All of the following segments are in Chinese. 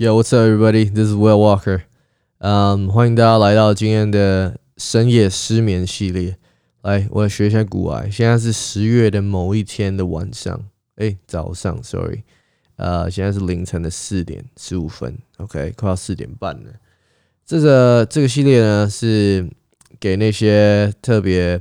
Yeah, what's up, everybody? This is Will Walker. 嗯、欢迎大家来到今天的深夜失眠系列。来，我来学一下古癌。现在是十月的某一天的晚上，哎，早上，sorry，呃，现在是凌晨的四点十五分，OK，快要四点半了。这个这个系列呢，是给那些特别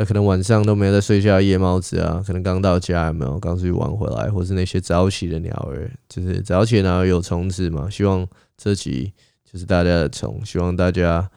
那，可能晚上都没有在睡觉夜猫子啊，可能刚到家有没有刚出去玩回来，或是那些早起的鸟儿，就是早起的鸟儿有虫子嘛。希望这集就是大家的虫，希望大家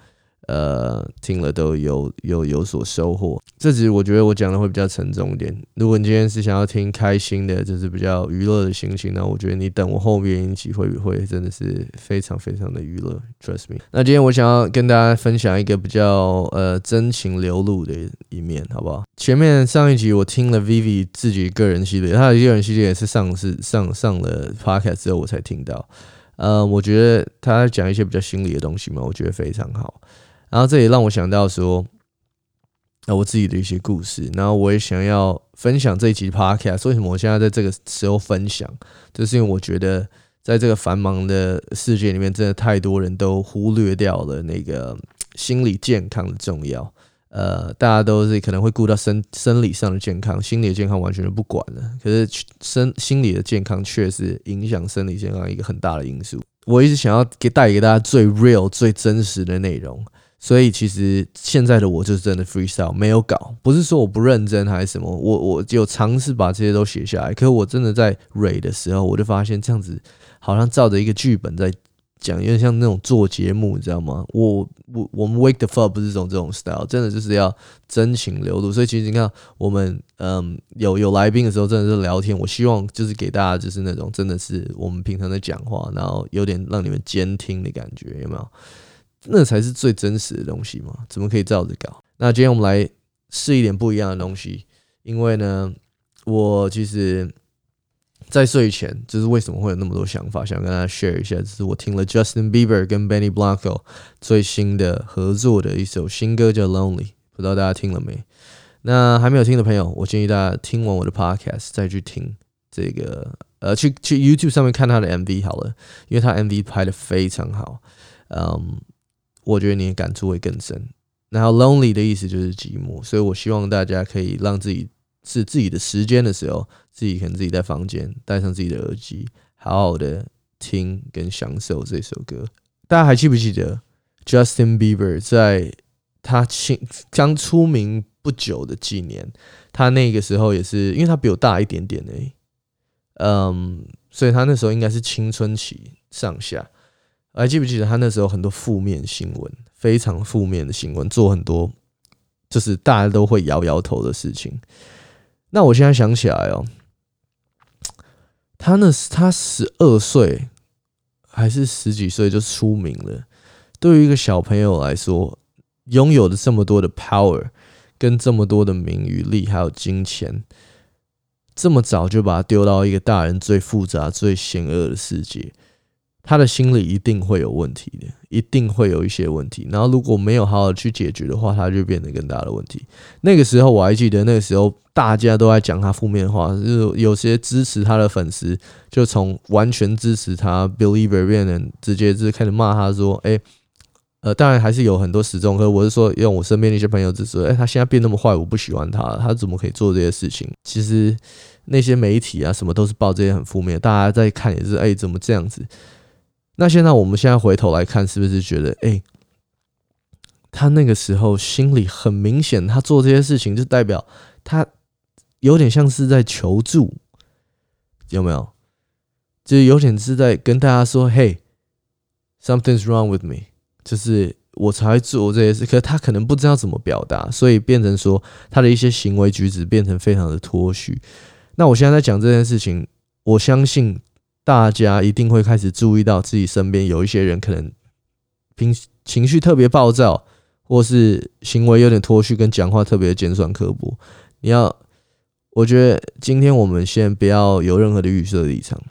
呃听了都有有有所收获。这集我觉得我讲的会比较沉重一点。如果你今天是想要听开心的，就是比较娱乐的心情，那我觉得你等我后面一集会不会真的是非常非常的娱乐，trust me。那今天我想要跟大家分享一个比较呃真情流露的一面，好不好？前面上一集我听了 Vivi 自己个人系列，他的个人系列也是上是上上了 podcast 之后我才听到。呃，我觉得他讲一些比较心理的东西嘛，我觉得非常好。然后这也让我想到说，呃，我自己的一些故事。然后我也想要分享这一集 podcast。为什么我现在在这个时候分享？就是因为我觉得在这个繁忙的世界里面，真的太多人都忽略掉了那个心理健康的重要。呃，大家都是可能会顾到身生理上的健康，心理的健康完全就不管了。可是身心理的健康确实影响生理健康一个很大的因素。我一直想要给带给大家最 real、最真实的内容，所以其实现在的我就是真的 freestyle，没有搞，不是说我不认真还是什么，我我有尝试把这些都写下来。可是我真的在 r 的时候，我就发现这样子好像照着一个剧本在。讲有点像那种做节目，你知道吗？我我我们 Wake the Fuck 不是这种这种 style，真的就是要真情流露。所以其实你看，我们嗯有有来宾的时候，真的是聊天。我希望就是给大家就是那种真的是我们平常在讲话，然后有点让你们监听的感觉，有没有？那才是最真实的东西嘛？怎么可以照着搞？那今天我们来试一点不一样的东西，因为呢，我其实。在睡前，就是为什么会有那么多想法，想跟大家 share 一下。这是我听了 Justin Bieber 跟 Benny Blanco 最新的合作的一首新歌，叫 Lonely。不知道大家听了没？那还没有听的朋友，我建议大家听完我的 podcast 再去听这个，呃，去去 YouTube 上面看他的 MV 好了，因为他 MV 拍的非常好。嗯，我觉得你的感触会更深。然后 Lonely 的意思就是寂寞，所以我希望大家可以让自己是自己的时间的时候。自己可能自己在房间戴上自己的耳机，好好的听跟享受这首歌。大家还记不记得 Justin Bieber 在他新刚出名不久的几年，他那个时候也是因为他比我大一点点诶，嗯，所以他那时候应该是青春期上下。还记不记得他那时候很多负面新闻，非常负面的新闻，做很多就是大家都会摇摇头的事情。那我现在想起来哦。他那是他十二岁还是十几岁就出名了？对于一个小朋友来说，拥有的这么多的 power，跟这么多的名与利，还有金钱，这么早就把他丢到一个大人最复杂、最险恶的世界。他的心里一定会有问题的，一定会有一些问题。然后如果没有好好去解决的话，他就变成更大的问题。那个时候我还记得，那个时候大家都在讲他负面话，就是有些支持他的粉丝就从完全支持他 believer 变成直接是开始骂他说：“哎，呃，当然还是有很多始终。可是我是说，用我身边的一些朋友支持，哎，他现在变那么坏，我不喜欢他，他怎么可以做这些事情？其实那些媒体啊，什么都是报这些很负面，大家在看也是，哎，怎么这样子？”那现在我们现在回头来看，是不是觉得，哎，他那个时候心里很明显，他做这些事情就代表他有点像是在求助，有没有？就是有点是在跟大家说，嘿，something's wrong with me，就是我才做这些事。可是他可能不知道怎么表达，所以变成说他的一些行为举止变成非常的脱序。那我现在在讲这件事情，我相信。大家一定会开始注意到自己身边有一些人可能平情绪特别暴躁，或是行为有点脱序，跟讲话特别尖酸刻薄。你要，我觉得今天我们先不要有任何的预设立场，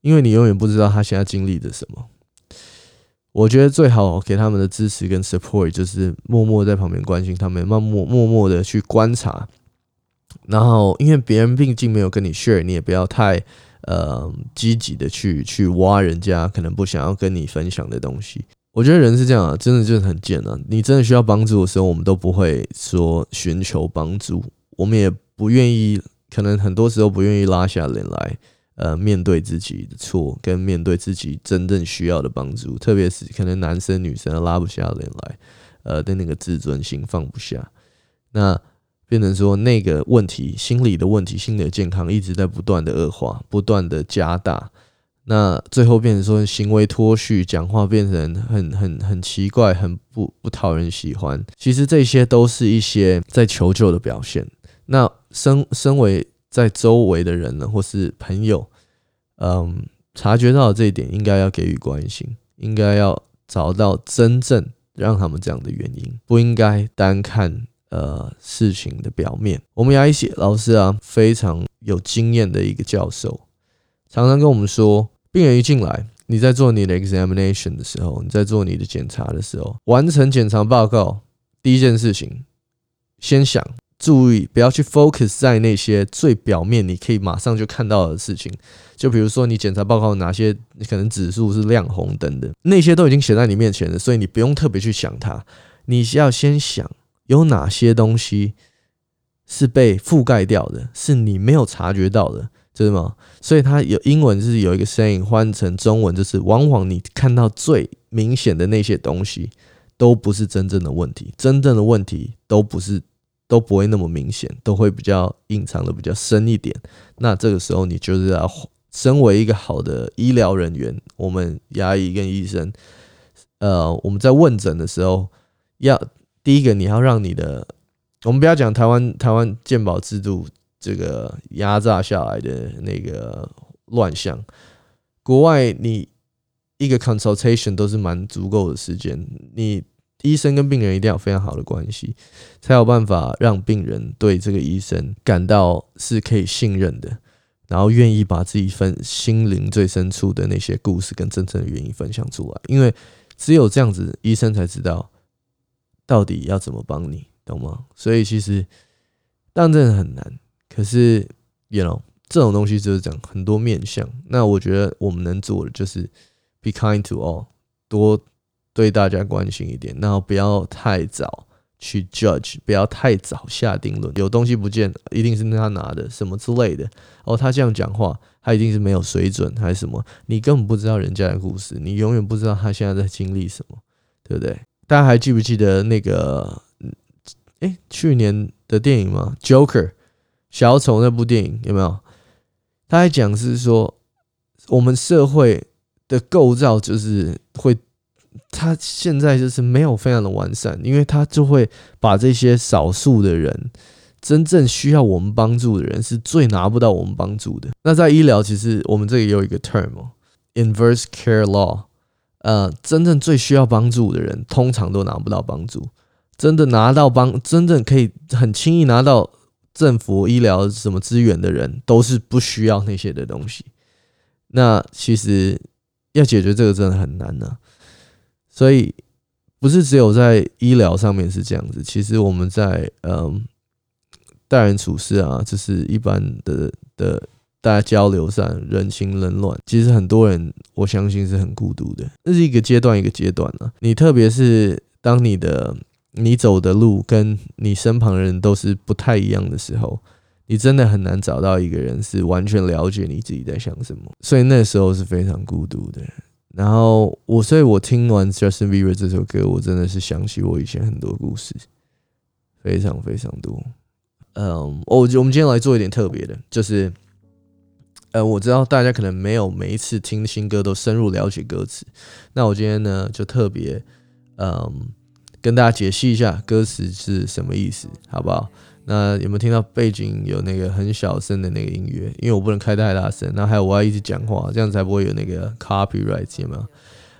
因为你永远不知道他现在经历着什么。我觉得最好给他们的支持跟 support 就是默默在旁边关心他们，默默默默的去观察。然后，因为别人毕竟没有跟你 share，你也不要太。呃积极的去去挖人家可能不想要跟你分享的东西。我觉得人是这样啊，真的就是很贱啊。你真的需要帮助的时候，我们都不会说寻求帮助，我们也不愿意，可能很多时候不愿意拉下脸来，呃，面对自己的错，跟面对自己真正需要的帮助。特别是可能男生女生拉不下脸来，呃，的那个自尊心放不下，那变成说那个问题，心理的问题，心理的健康一直在不断的恶化，不断的加大。那最后变成说行为脱序，讲话变成很很很奇怪，很不不讨人喜欢。其实这些都是一些在求救的表现。那身身为在周围的人呢，或是朋友，嗯，察觉到这一点，应该要给予关心，应该要找到真正让他们这样的原因，不应该单看呃事情的表面。我们牙医写老师啊，非常有经验的一个教授，常常跟我们说。病人一进来，你在做你的 examination 的时候，你在做你的检查的时候，完成检查报告，第一件事情，先想注意，不要去 focus 在那些最表面你可以马上就看到的事情。就比如说你检查报告哪些可能指数是亮红灯的，那些都已经写在你面前了，所以你不用特别去想它。你要先想有哪些东西是被覆盖掉的，是你没有察觉到的。知道吗？所以它有英文是有一个翻译换成中文就是：往往你看到最明显的那些东西，都不是真正的问题。真正的问题都不是，都不会那么明显，都会比较隐藏的比较深一点。那这个时候，你就是要身为一个好的医疗人员，我们牙医跟医生，呃，我们在问诊的时候，要第一个你要让你的，我们不要讲台湾台湾健保制度。这个压榨下来的那个乱象，国外你一个 consultation 都是蛮足够的时间，你医生跟病人一定要非常好的关系，才有办法让病人对这个医生感到是可以信任的，然后愿意把自己分心灵最深处的那些故事跟真正的原因分享出来，因为只有这样子，医生才知道到底要怎么帮你，懂吗？所以其实当真的很难。可是，you know，这种东西就是讲很多面向。那我觉得我们能做的就是 be kind to all，多对大家关心一点，然后不要太早去 judge，不要太早下定论。有东西不见，一定是他拿的什么之类的。哦，他这样讲话，他一定是没有水准还是什么？你根本不知道人家的故事，你永远不知道他现在在经历什么，对不对？大家还记不记得那个，哎，去年的电影吗？Joker。小丑那部电影有没有？他还讲是说，我们社会的构造就是会，他现在就是没有非常的完善，因为他就会把这些少数的人，真正需要我们帮助的人，是最拿不到我们帮助的。那在医疗，其实我们这里有一个 term，inverse care law，呃，真正最需要帮助的人，通常都拿不到帮助。真的拿到帮，真正可以很轻易拿到。政府医疗什么资源的人都是不需要那些的东西，那其实要解决这个真的很难呢。所以不是只有在医疗上面是这样子，其实我们在嗯待人处事啊，就是一般的的大家交流上人情冷暖，其实很多人我相信是很孤独的。这是一个阶段一个阶段啊，你特别是当你的。你走的路跟你身旁人都是不太一样的时候，你真的很难找到一个人是完全了解你自己在想什么，所以那时候是非常孤独的。然后我，所以我听完 Justin Bieber 这首歌，我真的是想起我以前很多故事，非常非常多。嗯，我我们今天来做一点特别的，就是，呃，我知道大家可能没有每一次听新歌都深入了解歌词，那我今天呢就特别，嗯。跟大家解析一下歌词是什么意思，好不好？那有没有听到背景有那个很小声的那个音乐？因为我不能开太大声，然后还有我要一直讲话，这样才不会有那个 copyright，有没有？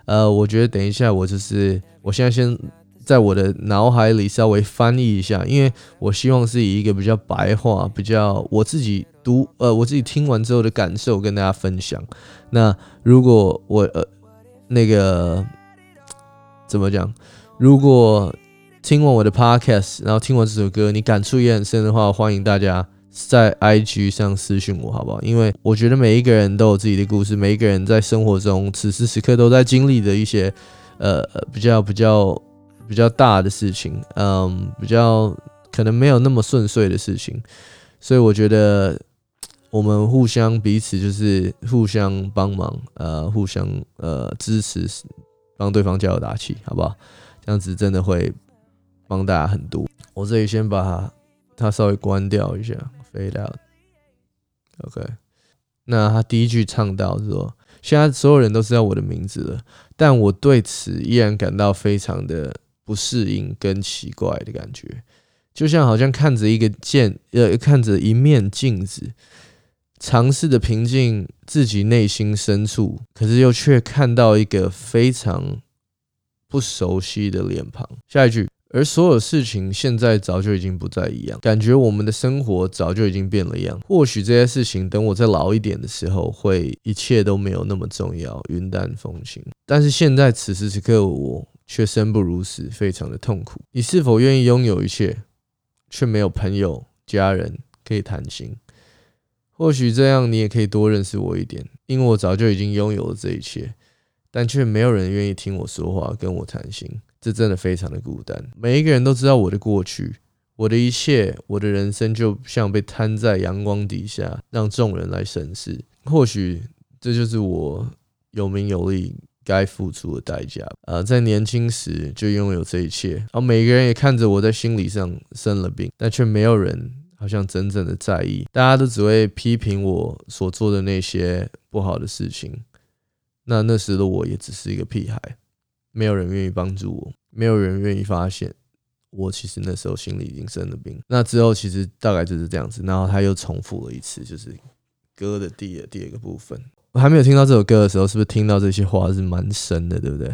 呃，我觉得等一下我就是，我现在先在我的脑海里稍微翻译一下，因为我希望是以一个比较白话、比较我自己读，呃，我自己听完之后的感受跟大家分享。那如果我呃那个怎么讲？如果听完我的 podcast，然后听完这首歌，你感触也很深的话，欢迎大家在 IG 上私讯我好不好？因为我觉得每一个人都有自己的故事，每一个人在生活中此时此刻都在经历的一些呃比较比较比较大的事情，嗯，比较可能没有那么顺遂的事情，所以我觉得我们互相彼此就是互相帮忙，呃，互相呃支持，帮对方加油打气，好不好？这样子真的会帮大家很多。我这里先把它稍微关掉一下，fade out。OK，那他第一句唱到说：“现在所有人都知道我的名字了，但我对此依然感到非常的不适应跟奇怪的感觉，就像好像看着一个镜，呃，看着一面镜子，尝试的平静自己内心深处，可是又却看到一个非常不熟悉的脸庞。”下一句。而所有事情现在早就已经不再一样，感觉我们的生活早就已经变了样。或许这些事情等我再老一点的时候，会一切都没有那么重要，云淡风轻。但是现在此时此刻，我却生不如死，非常的痛苦。你是否愿意拥有一切，却没有朋友、家人可以谈心？或许这样，你也可以多认识我一点，因为我早就已经拥有了这一切，但却没有人愿意听我说话，跟我谈心。这真的非常的孤单。每一个人都知道我的过去，我的一切，我的人生就像被摊在阳光底下，让众人来审视。或许这就是我有名有利该付出的代价。呃，在年轻时就拥有这一切，而每个人也看着我在心理上生了病，但却没有人好像真正的在意。大家都只会批评我所做的那些不好的事情。那那时的我也只是一个屁孩。没有人愿意帮助我，没有人愿意发现我其实那时候心里已经生了病。那之后其实大概就是这样子，然后他又重复了一次，就是歌的第二第二个部分。我还没有听到这首歌的时候，是不是听到这些话是蛮深的，对不对？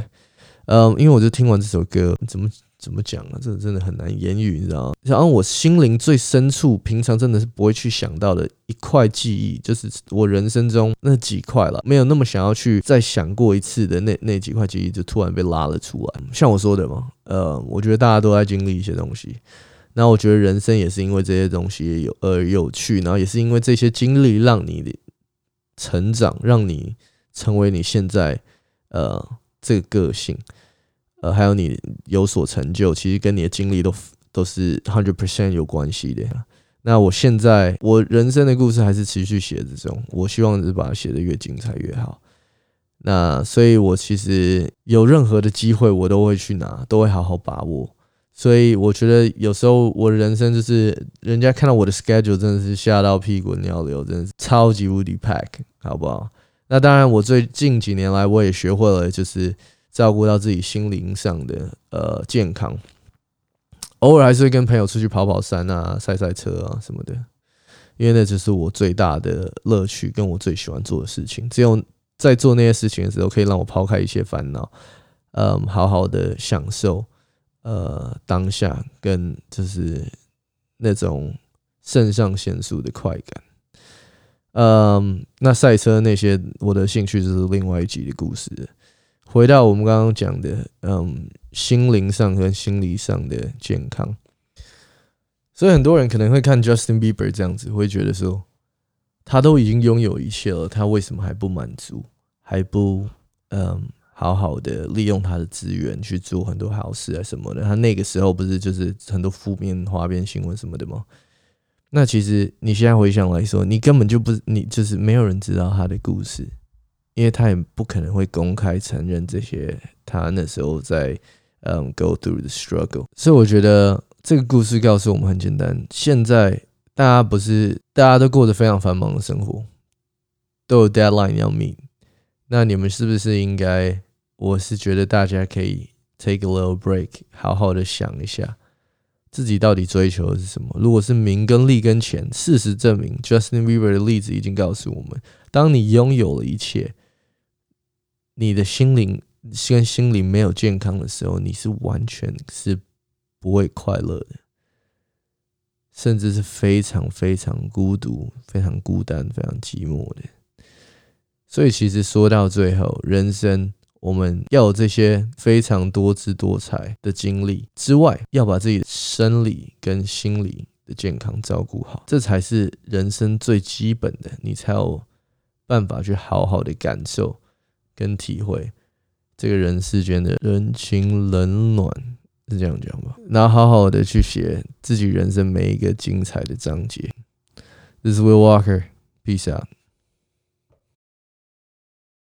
嗯，因为我就听完这首歌，怎么？怎么讲啊？这个真的很难言语，你知道吗？然后我心灵最深处，平常真的是不会去想到的一块记忆，就是我人生中那几块了，没有那么想要去再想过一次的那那几块记忆，就突然被拉了出来。像我说的嘛，呃，我觉得大家都在经历一些东西，那我觉得人生也是因为这些东西有而有趣，然后也是因为这些经历让你的成长，让你成为你现在呃这个个性。呃，还有你有所成就，其实跟你的经历都都是 hundred percent 有关系的。那我现在我人生的故事还是持续写之中，我希望是把它写得越精彩越好。那所以，我其实有任何的机会，我都会去拿，都会好好把握。所以，我觉得有时候我的人生就是人家看到我的 schedule 真的是吓到屁滚尿流，真的是超级无敌 pack，好不好？那当然，我最近几年来我也学会了，就是。照顾到自己心灵上的呃健康，偶尔还是会跟朋友出去跑跑山啊、赛赛车啊什么的，因为那只是我最大的乐趣，跟我最喜欢做的事情。只有在做那些事情的时候，可以让我抛开一些烦恼，嗯，好好的享受呃当下，跟就是那种肾上腺素的快感。嗯，那赛车那些我的兴趣就是另外一集的故事。回到我们刚刚讲的，嗯，心灵上跟心理上的健康，所以很多人可能会看 Justin Bieber 这样子，会觉得说，他都已经拥有一切了，他为什么还不满足，还不嗯好好的利用他的资源去做很多好事啊什么的？他那个时候不是就是很多负面花边新闻什么的吗？那其实你现在回想来说，你根本就不，你就是没有人知道他的故事。因为他也不可能会公开承认这些，他那时候在嗯 go through the struggle，所以我觉得这个故事告诉我们很简单：现在大家不是大家都过着非常繁忙的生活，都有 deadline 要 meet，那你们是不是应该？我是觉得大家可以 take a little break，好好的想一下自己到底追求的是什么。如果是名跟利跟钱，事实证明，Justin Bieber 的例子已经告诉我们：当你拥有了一切。你的心灵跟心灵没有健康的时候，你是完全是不会快乐的，甚至是非常非常孤独、非常孤单、非常寂寞的。所以，其实说到最后，人生我们要有这些非常多姿多彩的经历之外，要把自己的生理跟心理的健康照顾好，这才是人生最基本的，你才有办法去好好的感受跟体会这个人世间的人情冷暖，是这样讲吧？然后好好的去写自己人生每一个精彩的章节。This is Will Walker. Peace out.